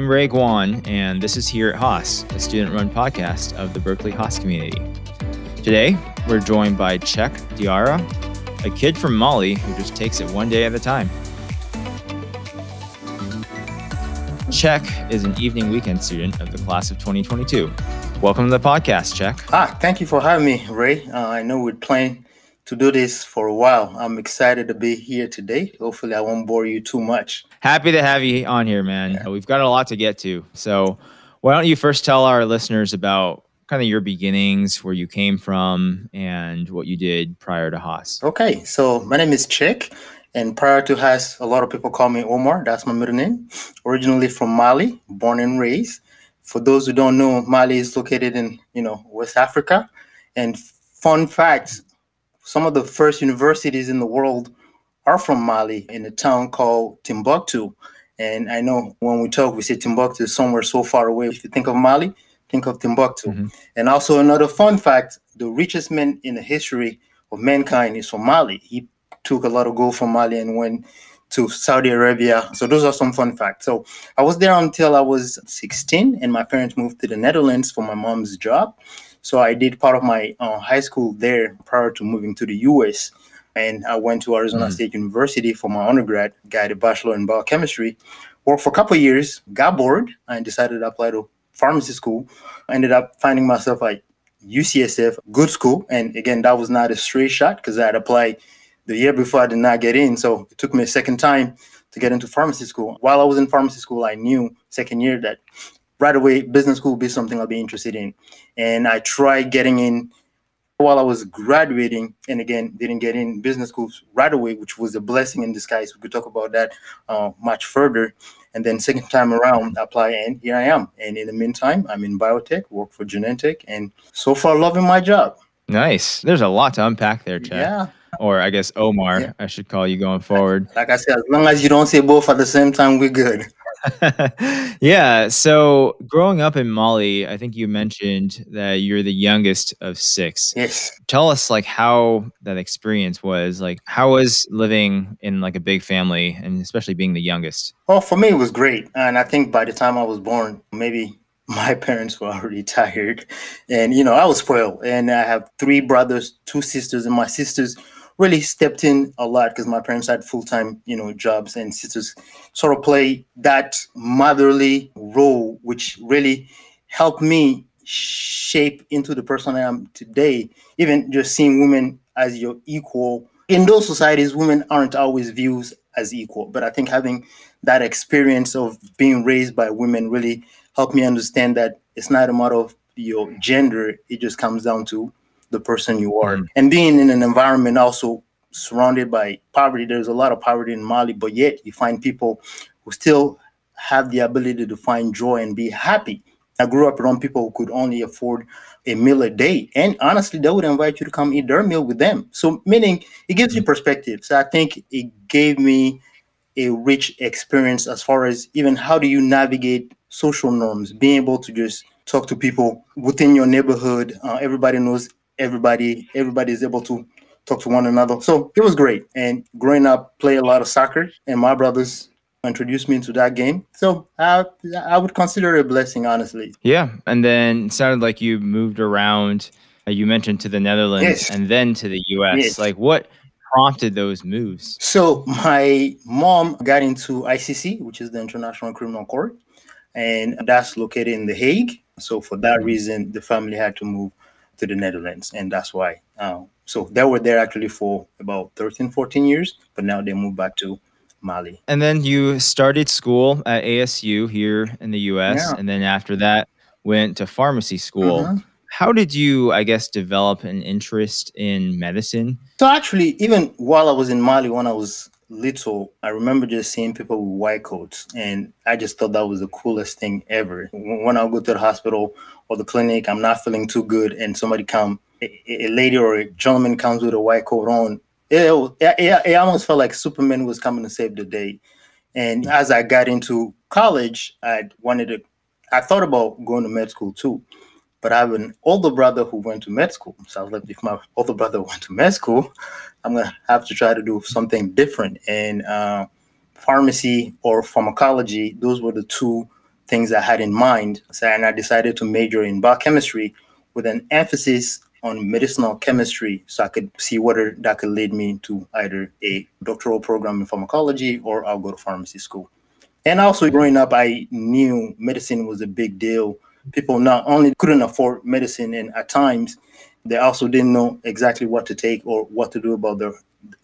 I'm Ray Guan, and this is Here at Haas, a student run podcast of the Berkeley Haas community. Today, we're joined by Cheick Diarra, a kid from Mali who just takes it one day at a time. Cheick is an evening weekend student of the class of 2022. Welcome to the podcast, Cheick. Ah, thank you for having me, Ray. Uh, I know we're planning to do this for a while. I'm excited to be here today. Hopefully, I won't bore you too much. Happy to have you on here, man. Yeah. We've got a lot to get to. So, why don't you first tell our listeners about kind of your beginnings, where you came from, and what you did prior to Haas? Okay, so my name is Cheick, and prior to Haas, a lot of people call me Omar. That's my middle name. Originally from Mali, born and raised. For those who don't know, Mali is located in you know West Africa. And fun fact: some of the first universities in the world are from Mali in a town called Timbuktu. And I know when we talk, we say Timbuktu is somewhere so far away. If you think of Mali, think of Timbuktu. Mm-hmm. And also another fun fact, the richest man in the history of mankind is from Mali. He took a lot of gold from Mali and went to Saudi Arabia. So those are some fun facts. So I was there until I was 16 and my parents moved to the Netherlands for my mom's job. So I did part of my uh, high school there prior to moving to the US and I went to Arizona mm State University for my undergrad, got a bachelor in biochemistry. Worked for a couple years, got bored, and decided to apply to pharmacy school. I ended up finding myself at UCSF, good school, and again that was not a straight shot because I had applied the year before I did not get in, so it took me a second time to get into pharmacy school. While I was in pharmacy school, I knew second year that right away business school would be something I'll be interested in, and I tried getting in while I was graduating, and again, didn't get in business schools right away, which was a blessing in disguise. We could talk about that uh, much further. And then second time around, apply, and here I am. And in the meantime, I'm in biotech, work for Genentech, and so far loving my job. Nice. There's a lot to unpack there, Chad. Yeah. Or I guess Omar, yeah. I should call you going forward. Like I said, as long as you don't say both at the same time, we're good. yeah. So growing up in Mali, I think you mentioned that you're the youngest of six. Yes. Tell us like how that experience was. Like how was living in like a big family and especially being the youngest? Well, for me it was great. And I think by the time I was born, maybe my parents were already tired. And you know, I was spoiled. And I have three brothers, two sisters, and my sisters really stepped in a lot because my parents had full-time you know jobs and sisters sort of play that motherly role which really helped me shape into the person i am today even just seeing women as your equal. In those societies women aren't always viewed as equal but i think having that experience of being raised by women really helped me understand that it's not a matter of your gender it just comes down to the person you are. Mm. And being in an environment also surrounded by poverty, there's a lot of poverty in Mali, but yet you find people who still have the ability to find joy and be happy. I grew up around people who could only afford a meal a day. And honestly, they would invite you to come eat their meal with them. So, meaning it gives you mm. perspective. So, I think it gave me a rich experience as far as even how do you navigate social norms, being able to just talk to people within your neighborhood. Uh, everybody knows everybody everybody is able to talk to one another. So it was great. And growing up, play a lot of soccer, and my brothers introduced me into that game. So I I would consider it a blessing, honestly. Yeah, and then it sounded like you moved around. Uh, you mentioned to the Netherlands yes. and then to the U.S. Yes. Like what prompted those moves? So my mom got into ICC, which is the International Criminal Court, and that's located in The Hague. So for that reason, the family had to move to the Netherlands, and that's why. Uh, so they were there actually for about 13, 14 years, but now they moved back to Mali. And then you started school at ASU here in the US, yeah. and then after that went to pharmacy school. Mm-hmm. How did you, I guess, develop an interest in medicine? So actually, even while I was in Mali, when I was little, I remember just seeing people with white coats, and I just thought that was the coolest thing ever. When I go to the hospital or the clinic, I'm not feeling too good, and somebody come, a, a lady or a gentleman comes with a white coat on. It, it, it almost felt like Superman was coming to save the day. And as I got into college, I wanted to. I thought about going to med school too, but I have an older brother who went to med school. So I was like, if my older brother went to med school, I'm gonna have to try to do something different. And uh, pharmacy or pharmacology, those were the two things I had in mind. So, and I decided to major in biochemistry with an emphasis on medicinal chemistry so I could see whether that could lead me to either a doctoral program in pharmacology or I'll go to pharmacy school. And also growing up, I knew medicine was a big deal. People not only couldn't afford medicine, and at times they also didn't know exactly what to take or what to do about their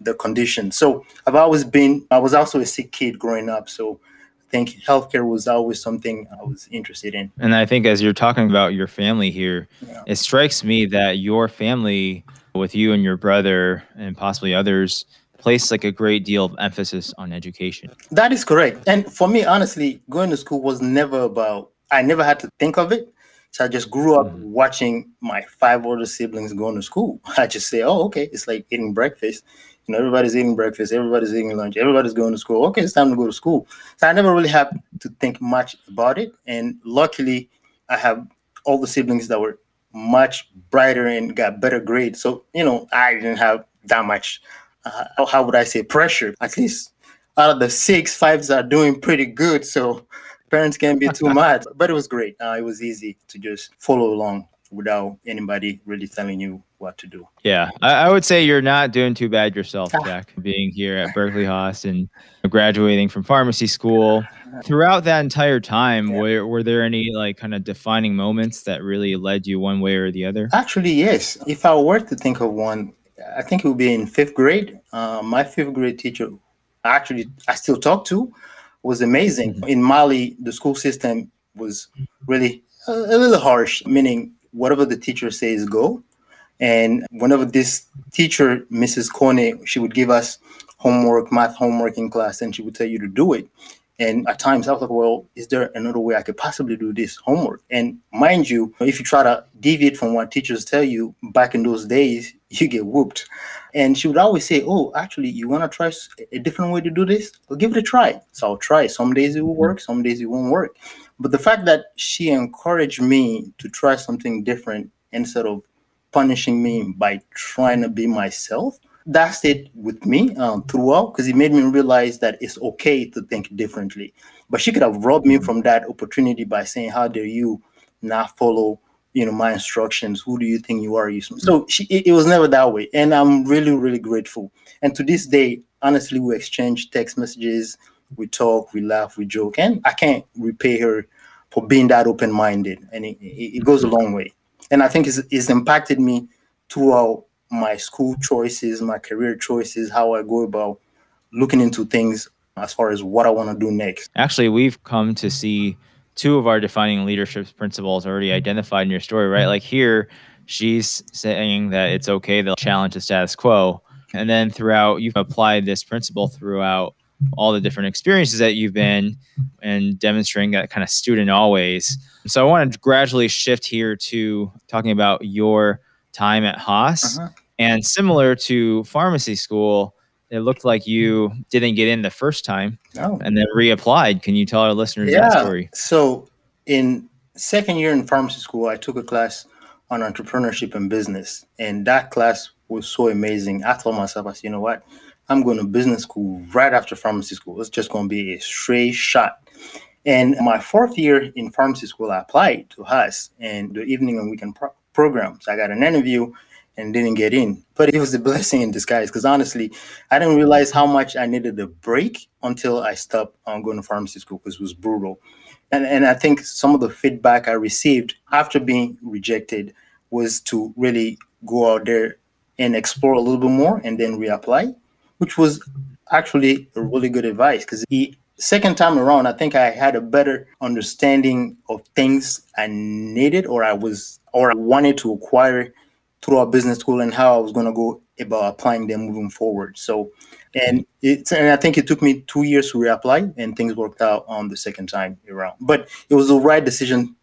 the condition. So I've always been. I was also a sick kid growing up. So I think healthcare was always something I was interested in. And I think as you're talking about your family here, yeah. it strikes me that your family, with you and your brother and possibly others, place like a great deal of emphasis on education. That is correct. And for me, honestly, going to school was never about. I never had to think of it. So I just grew up mm-hmm. watching my five older siblings going to school. I just say, oh, okay, it's like eating breakfast. You know, everybody's eating breakfast, everybody's eating lunch, everybody's going to school. Okay, it's time to go to school. So I never really had to think much about it. And luckily, I have all the siblings that were much brighter and got better grades. So, you know, I didn't have that much, uh, how would I say, pressure. At least out of the six, fives are doing pretty good. So parents can't be too mad. But it was great. Uh, it was easy to just follow along without anybody really telling you what to do. Yeah, I, I, would say you're not doing too bad yourself, ah. Jack, being here at Berkeley Haas and graduating from pharmacy school. Throughout that entire time, yeah. were, were there any like kind of defining moments that really led you one way or the other? Actually, yes. If I were to think of one, I think it would be in fifth grade. Uh, my fifth grade teacher, actually, I still talk to, was amazing. Mm-hmm. In Mali, the school system was really a, a little harsh, meaning whatever the teacher says, go. And whenever this teacher, Mrs. Kone, she would give us homework, math homework in class, and she would tell you to do it. And at times I was like, well, is there another way I could possibly do this homework? And mind you, if you try to deviate from what teachers tell you back in those days, you get whooped. And she would always say, oh, actually, you want to try a different way to do this? Well, give it a try. So I'll try. Some days it will work, mm-hmm. some days it won't work. But the fact that she encouraged me to try something different instead of punishing me by trying to be myself, that stayed with me um, throughout because it made me realize that it's okay to think differently. But she could have robbed me from that opportunity by saying, "How dare you not follow, you know, my instructions? Who do you think you are?" So she, it, it was never that way, and I'm really, really grateful. And to this day, honestly, we exchange text messages, we talk, we laugh, we joke, and I can't repay her for being that open-minded, and it, it, it goes a long way. And I think it's, it's impacted me throughout my school choices, my career choices, how I go about looking into things as far as what I want to do next. Actually, we've come to see two of our defining leadership principles already identified in your story, right? Like here, she's saying that it's okay to challenge the status quo. And then throughout, you've applied this principle throughout all the different experiences that you've been and demonstrating that kind of student always. So I want to gradually shift here to talking about your time at Haas. Uh-huh. And similar to pharmacy school, it looked like you didn't get in the first time no. and then reapplied. Can you tell our listeners yeah. that story? So, in second year in pharmacy school, I took a class on entrepreneurship and business. And that class was so amazing. I told myself, I said, you know what? I'm going to business school right after pharmacy school. It's just going to be a straight shot. And my fourth year in pharmacy school, I applied to Haas and the evening and weekend pro- program. So I got an interview and didn't get in. But it was a blessing in disguise because honestly, I didn't realize how much I needed a break until I stopped um, going to pharmacy school because it was brutal. And, and I think some of the feedback I received after being rejected was to really go out there and explore a little bit more and then reapply, which was actually really good advice because the second time around, I think I had a better understanding of things I needed or I was or I wanted to acquire throughout business school and how I was going to go about applying them moving forward. So, and it's and I think it took me two years to reapply, and things worked out on the second time around. But it was the right decision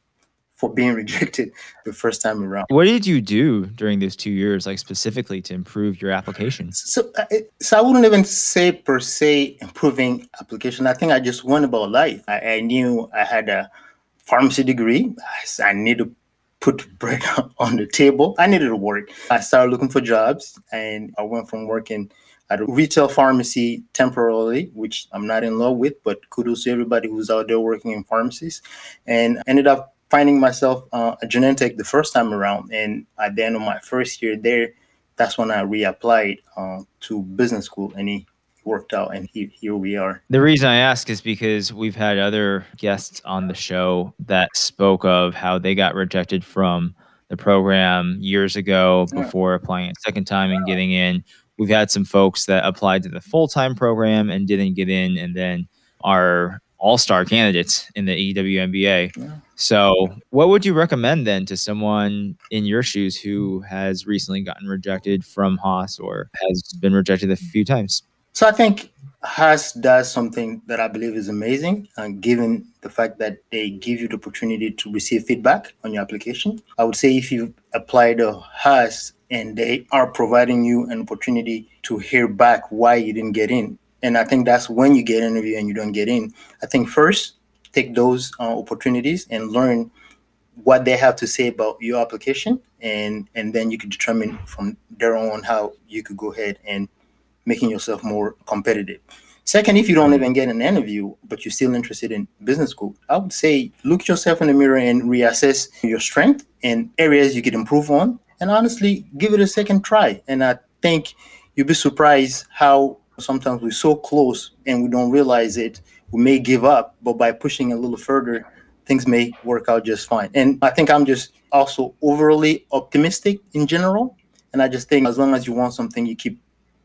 for being rejected the first time around. What did you do during those two years, like specifically to improve your application? So, uh, so I wouldn't even say per se improving application. I think I just went about life. I, I knew I had a pharmacy degree. I, I need to put bread on the table. I needed to work. I started looking for jobs and I went from working at a retail pharmacy temporarily, which I'm not in love with, but kudos to everybody who's out there working in pharmacies. And ended up finding myself uh, a Genentech the first time around. And at the end of my first year there, that's when I reapplied uh, to business school and it worked out. And he, here we are. The reason I ask is because we've had other guests on the show that spoke of how they got rejected from the program years ago before applying a second time and getting in. We've had some folks that applied to the full time program and didn't get in, and then are all star candidates in the EWMBA. Yeah. So, what would you recommend then to someone in your shoes who has recently gotten rejected from Haas or has been rejected a few times? So, I think Haas does something that I believe is amazing, uh, given the fact that they give you the opportunity to receive feedback on your application. I would say if you apply to Haas and they are providing you an opportunity to hear back why you didn't get in, and I think that's when you get an interview and you don't get in. I think first take those uh, opportunities and learn what they have to say about your application, and and then you can determine from there on how you could go ahead and making yourself more competitive. Second, if you don't even get an interview, but you're still interested in business school, I would say look yourself in the mirror and reassess your strength and areas you could improve on. And honestly, give it a second try. And I think you'll be surprised how sometimes we're so close and we don't realize it. We may give up, but by pushing a little further, things may work out just fine. And I think I'm just also overly optimistic in general. And I just think as long as you want something, you keep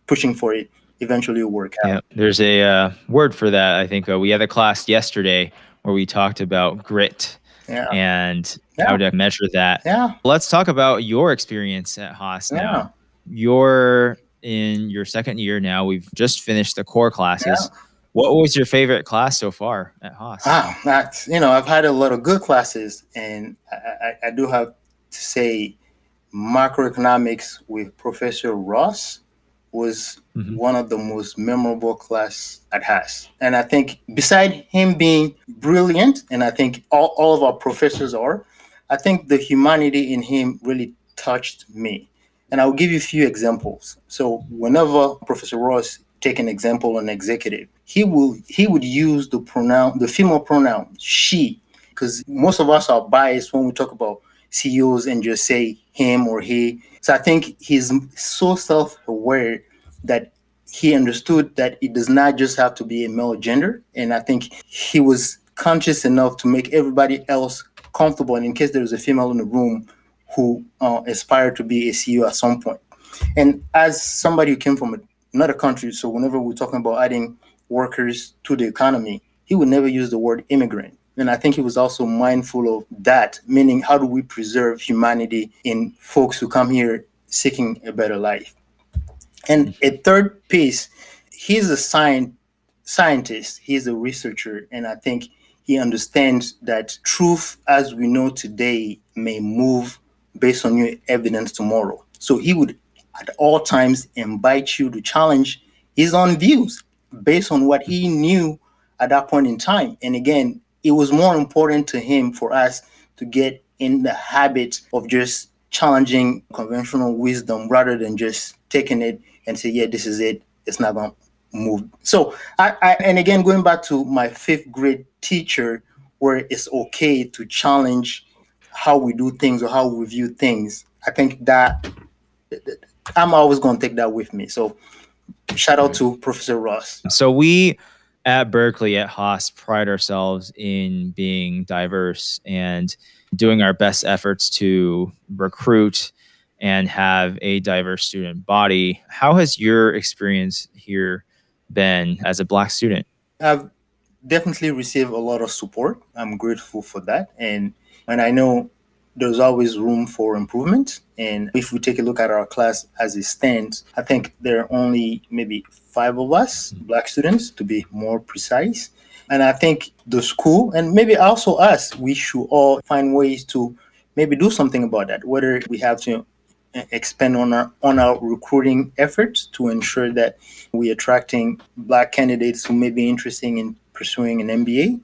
pushing for it, eventually it'll work out. Yeah, there's a uh, word for that. I think uh, we had a class yesterday where we talked about grit yeah. and yeah. how to measure that. Yeah. Let's talk about your experience at Haas now. Yeah. In your second year now. We've just finished the core classes. Yeah. What was your favorite class so far at Haas? Wow, that's you know I've had a lot of good classes, and I, I, I do have to say macroeconomics with Professor Ross was mm-hmm. one of the most memorable class at Haas. And I think beside him being brilliant, and I think all, all of our professors are, I think the humanity in him really touched me. And I'll give you a few examples. So whenever Professor Ross take an example on executive, he will he would use the pronoun the female pronoun she, because most of us are biased when we talk about CEOs and just say him or he. So I think he's so self-aware that he understood that it does not just have to be a male gender. And I think he was conscious enough to make everybody else comfortable. And in case there was a female in the room who uh, aspired to be a CEO at some point. And as somebody who came from another country, so whenever we're talking about adding workers to the economy, he would never use the word immigrant. And I think he was also mindful of that, meaning how do we preserve humanity in folks who come here seeking a better life? And a third piece, he's a science, scientist, he's a researcher, and I think he understands that truth as we know today may move based on your evidence tomorrow. So he would at all times invite you to challenge his own views based on what he knew at that point in time. And again, it was more important to him for us to get in the habit of just challenging conventional wisdom rather than just taking it and say, yeah, this is it. It's not going to move. So, I, I, and again, going back to my fifth grade teacher, where it's okay to challenge how we do things or how we view things. I think that I'm always going to take that with me. So, shout out to Professor Ross. So, we at Berkeley at Haas pride ourselves in being diverse and doing our best efforts to recruit and have a diverse student body. How has your experience here been as a Black student? I've definitely received a lot of support. I'm grateful for that. And, and I know there's always room for improvement. And if we take a look at our class as it stands, I think there are only maybe five of us, hmm. Black students, to be more precise. And I think the school and maybe also us, we should all find ways to maybe do something about that, whether we have to expand on our on our recruiting efforts to ensure that we're attracting black candidates who may be interested in pursuing an MBA.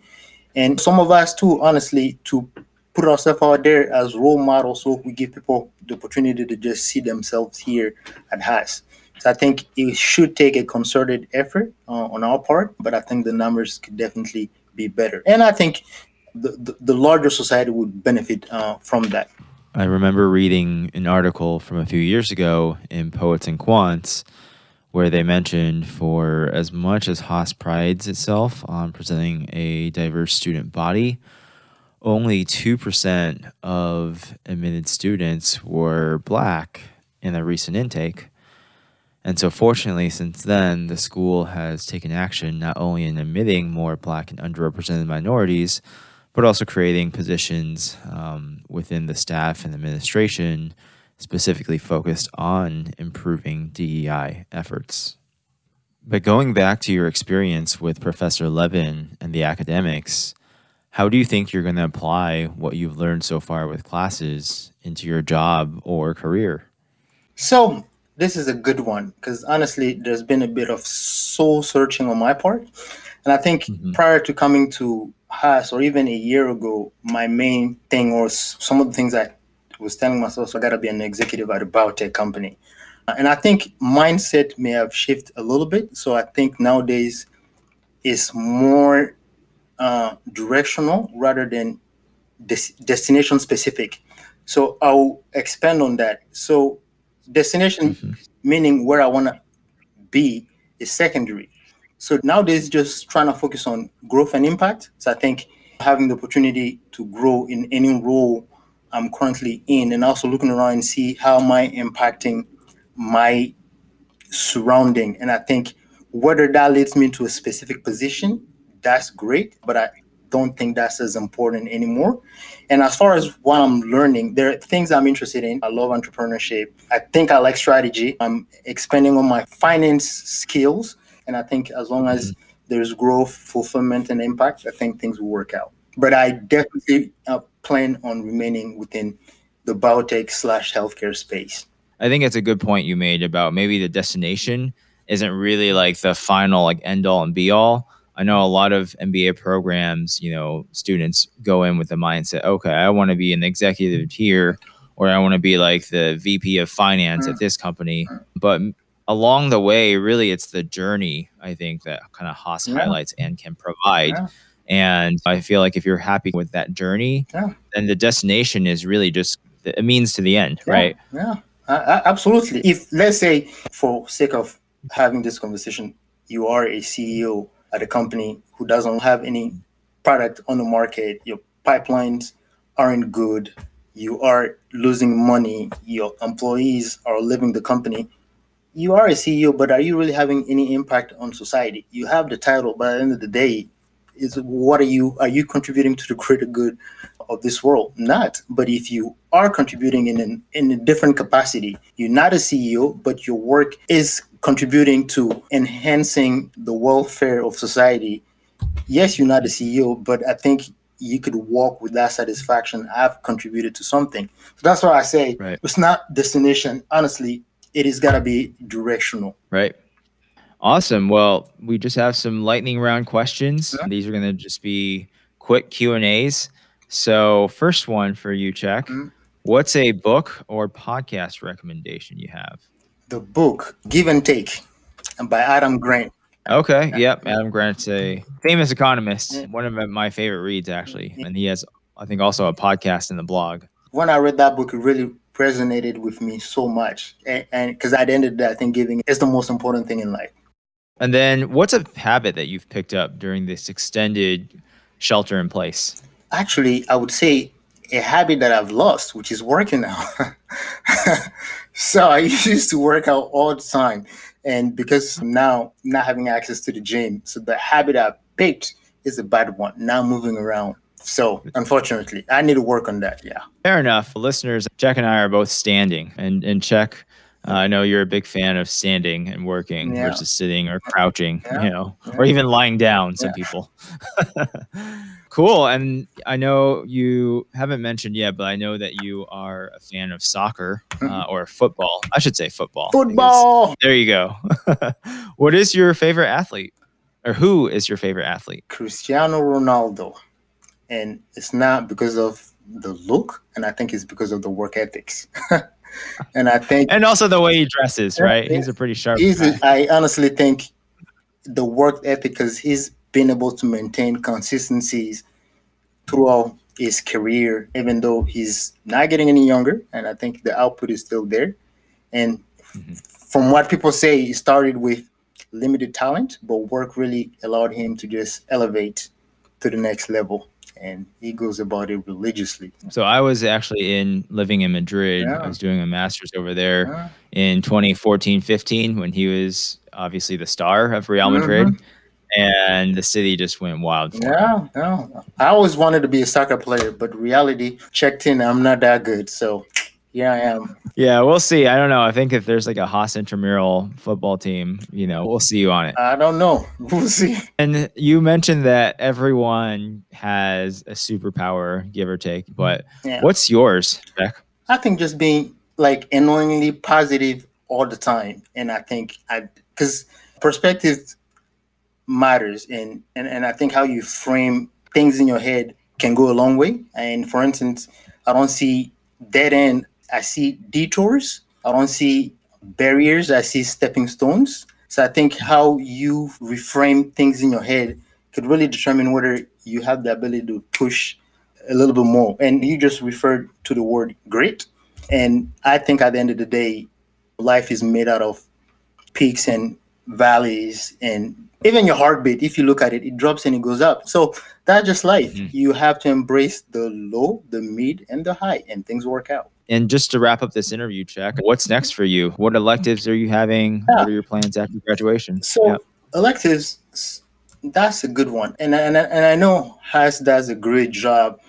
And some of us too, honestly, to put ourselves out there as role models so we give people the opportunity to just see themselves here at Haas. So I think it should take a concerted effort uh, on our part, but I think the numbers could definitely be better. And I think the, the, the larger society would benefit uh, from that. I remember reading an article from a few years ago in Poets and Quants where they mentioned for as much as Haas prides itself on presenting a diverse student body, only 2% of admitted students were black in the recent intake. And so, fortunately, since then, the school has taken action not only in admitting more black and underrepresented minorities, but also creating positions um, within the staff and administration specifically focused on improving DEI efforts. But going back to your experience with Professor Levin and the academics, how do you think you're going to apply what you've learned so far with classes into your job or career? So, this is a good one because honestly, there's been a bit of soul searching on my part. And I think mm-hmm. prior to coming to Haas or even a year ago, my main thing was some of the things I was telling myself, so I got to be an executive at a biotech company. And I think mindset may have shifted a little bit. So I think nowadays it's more uh, directional rather than des- destination specific. So I'll expand on that. So destination mm-hmm. meaning where I want to be is secondary. So nowadays, just trying to focus on growth and impact. So I think having the opportunity to grow in any role I'm currently in, and also looking around and see how am I impacting my surrounding. And I think whether that leads me to a specific position that's great, but I don't think that's as important anymore. And as far as what I'm learning, there are things I'm interested in. I love entrepreneurship. I think I like strategy. I'm expanding on my finance skills. And I think as long as mm-hmm. there's growth, fulfillment, and impact, I think things will work out. But I definitely uh, plan on remaining within the biotech slash healthcare space. I think it's a good point you made about maybe the destination isn't really like the final like end all and be all I know a lot of MBA programs, you know, students go in with the mindset, okay, I want to be an executive here, or I want to be like the VP of finance at this company. But along the way, really, it's the journey, I think, that kind of Haas yeah. highlights and can provide. Yeah. And I feel like if you're happy with that journey, yeah. then the destination is really just a means to the end, right? Yeah, uh, absolutely. If, let's say, for sake of having this conversation, you are a CEO at a company who doesn't have any product on the market, your pipelines aren't good, you are losing money, your employees are leaving the company. You are a CEO, but are you really having any impact on society? You have the title, but at the end of the day, is what are you are you contributing to the greater good of this world? Not. But if you are contributing in an in a different capacity, you're not a CEO, but your work is contributing to enhancing the welfare of society, yes, you're not a CEO, but I think you could walk with that satisfaction. I've contributed to something. So that's why I say right. it's not destination. Honestly, it is gotta be directional. Right. Awesome. Well, we just have some lightning round questions. Yeah. These are going to just be quick Q and A's. So, first one for you, Cheick. Mm-hmm. What's a book or podcast recommendation you have? the book Give and Take by Adam Grant. Okay. Yep. Adam Grant's a famous economist. One of my favorite reads, actually. And he has, I think, also a podcast in the blog. When I read that book, it really resonated with me so much. And because at the end of the day, I think giving is the most important thing in life. And then what's a habit that you've picked up during this extended shelter in place? Actually, I would say a habit that I've lost, which is working now. so I used to work out all the time. And because now not having access to the gym, so the habit I picked is a bad one. Now moving around. So unfortunately, I need to work on that. Yeah. Fair enough. Listeners, Jack and I are both standing and, and Cheick. Uh, I know you're a big fan of standing and working yeah. versus sitting or crouching, yeah. you know, yeah. or even lying down. Some people. Cool. And I know you haven't mentioned yet, but I know that you are a fan of soccer uh, mm-hmm. or football. I should say football. Football. There you go. what is your favorite athlete? Or who is your favorite athlete? Cristiano Ronaldo. And it's not because of the look, and I think it's because of the work ethics. and I think and also the way he dresses, right? He's a pretty sharp. he's. guy. I honestly think the work ethic because he's been able to maintain consistencies throughout his career, even though he's not getting any younger, and I think the output is still there. And Mhm. from what people say, he started with limited talent, but work really allowed him to just elevate to the next level. And he goes about it religiously. So I was actually in living in Madrid. Yeah. I was doing a master's over there Yeah. in 2014, 15 when he was obviously the star of Real Madrid. Mm-hmm. And the city just went wild him. Yeah. I always wanted to be a soccer player, but reality checked in. I'm not that good. So here I am. Yeah, we'll see. I don't know. I think if there's like a Haas intramural football team, you know, we'll see you on it. I don't know. We'll see. And you mentioned that everyone has a superpower, give or take. But Yeah. what's yours, Beck? I think just being like annoyingly positive all the time. And I think I because perspective matters and, and and I think how you frame things in your head can go a long way. And for instance, I don't see dead end, I see detours. I don't see barriers, I see stepping stones. So I think how you reframe things in your head could really determine whether you have the ability to push a little bit more. And you just referred to the word grit. And I think at the end of the day, life is made out of peaks and valleys and even your heartbeat if you look at it it drops and it goes up so that's just life Mhm. you have to embrace the low the mid and the high and things work out And just to wrap up this interview, Cheick. What's next for you? What electives are you having? What are your plans after graduation? so Yeah. electives, that's a good one and, and, and i know Haas does a great job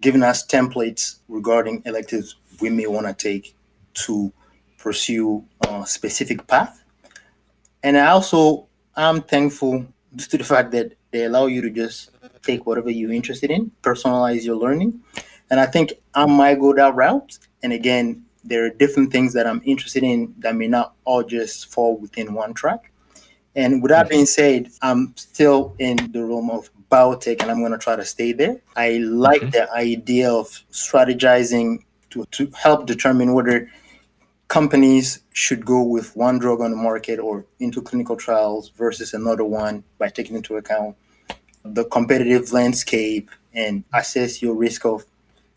giving us templates regarding electives we may want to take to pursue a specific path and i also i'm thankful to the fact that they allow you to just take whatever you're interested in personalize your learning and i think i might go that route and again there are different things that i'm interested in that may not all just fall within one track and with that being said, I'm still in the realm of biotech and I'm going to try to stay there. I like Mhm. the idea of strategizing to, to help determine whether companies should go with one drug on the market or into clinical trials versus another one by taking into account the competitive landscape and assess your risk of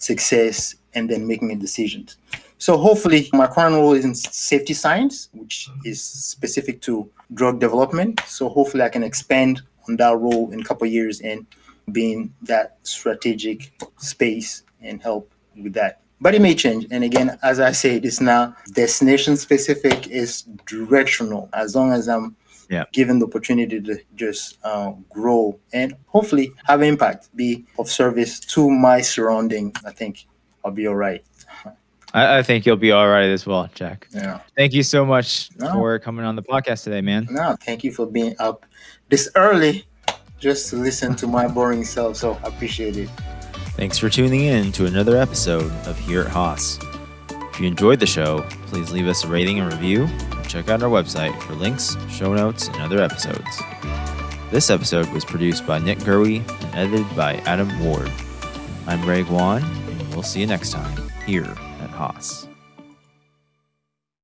success and then making a decision. So hopefully my current role is in safety science, which is specific to drug development. So hopefully I can expand on that role in a couple years and being that strategic space and help with that. But it may change. And again, as I said, it's now destination specific, is directional. As long as I'm Yeah. given the opportunity to just uh, grow and hopefully have impact, be of service to my surrounding, I think I'll be all right. I, I think you'll be all right as well, Jack. Yeah. Thank you so much No. for coming on the podcast today, man. No, thank you for being up this early just to listen to my boring self. So I appreciate it. Thanks for tuning in to another episode of Here at Haas. If you enjoyed the show, please leave us a rating and review and check out our website for links, show notes, and other episodes. This episode was produced by Nick Gurwey and edited by Adam Ward. I'm Ray Guan, and we'll see you next time here at Haas.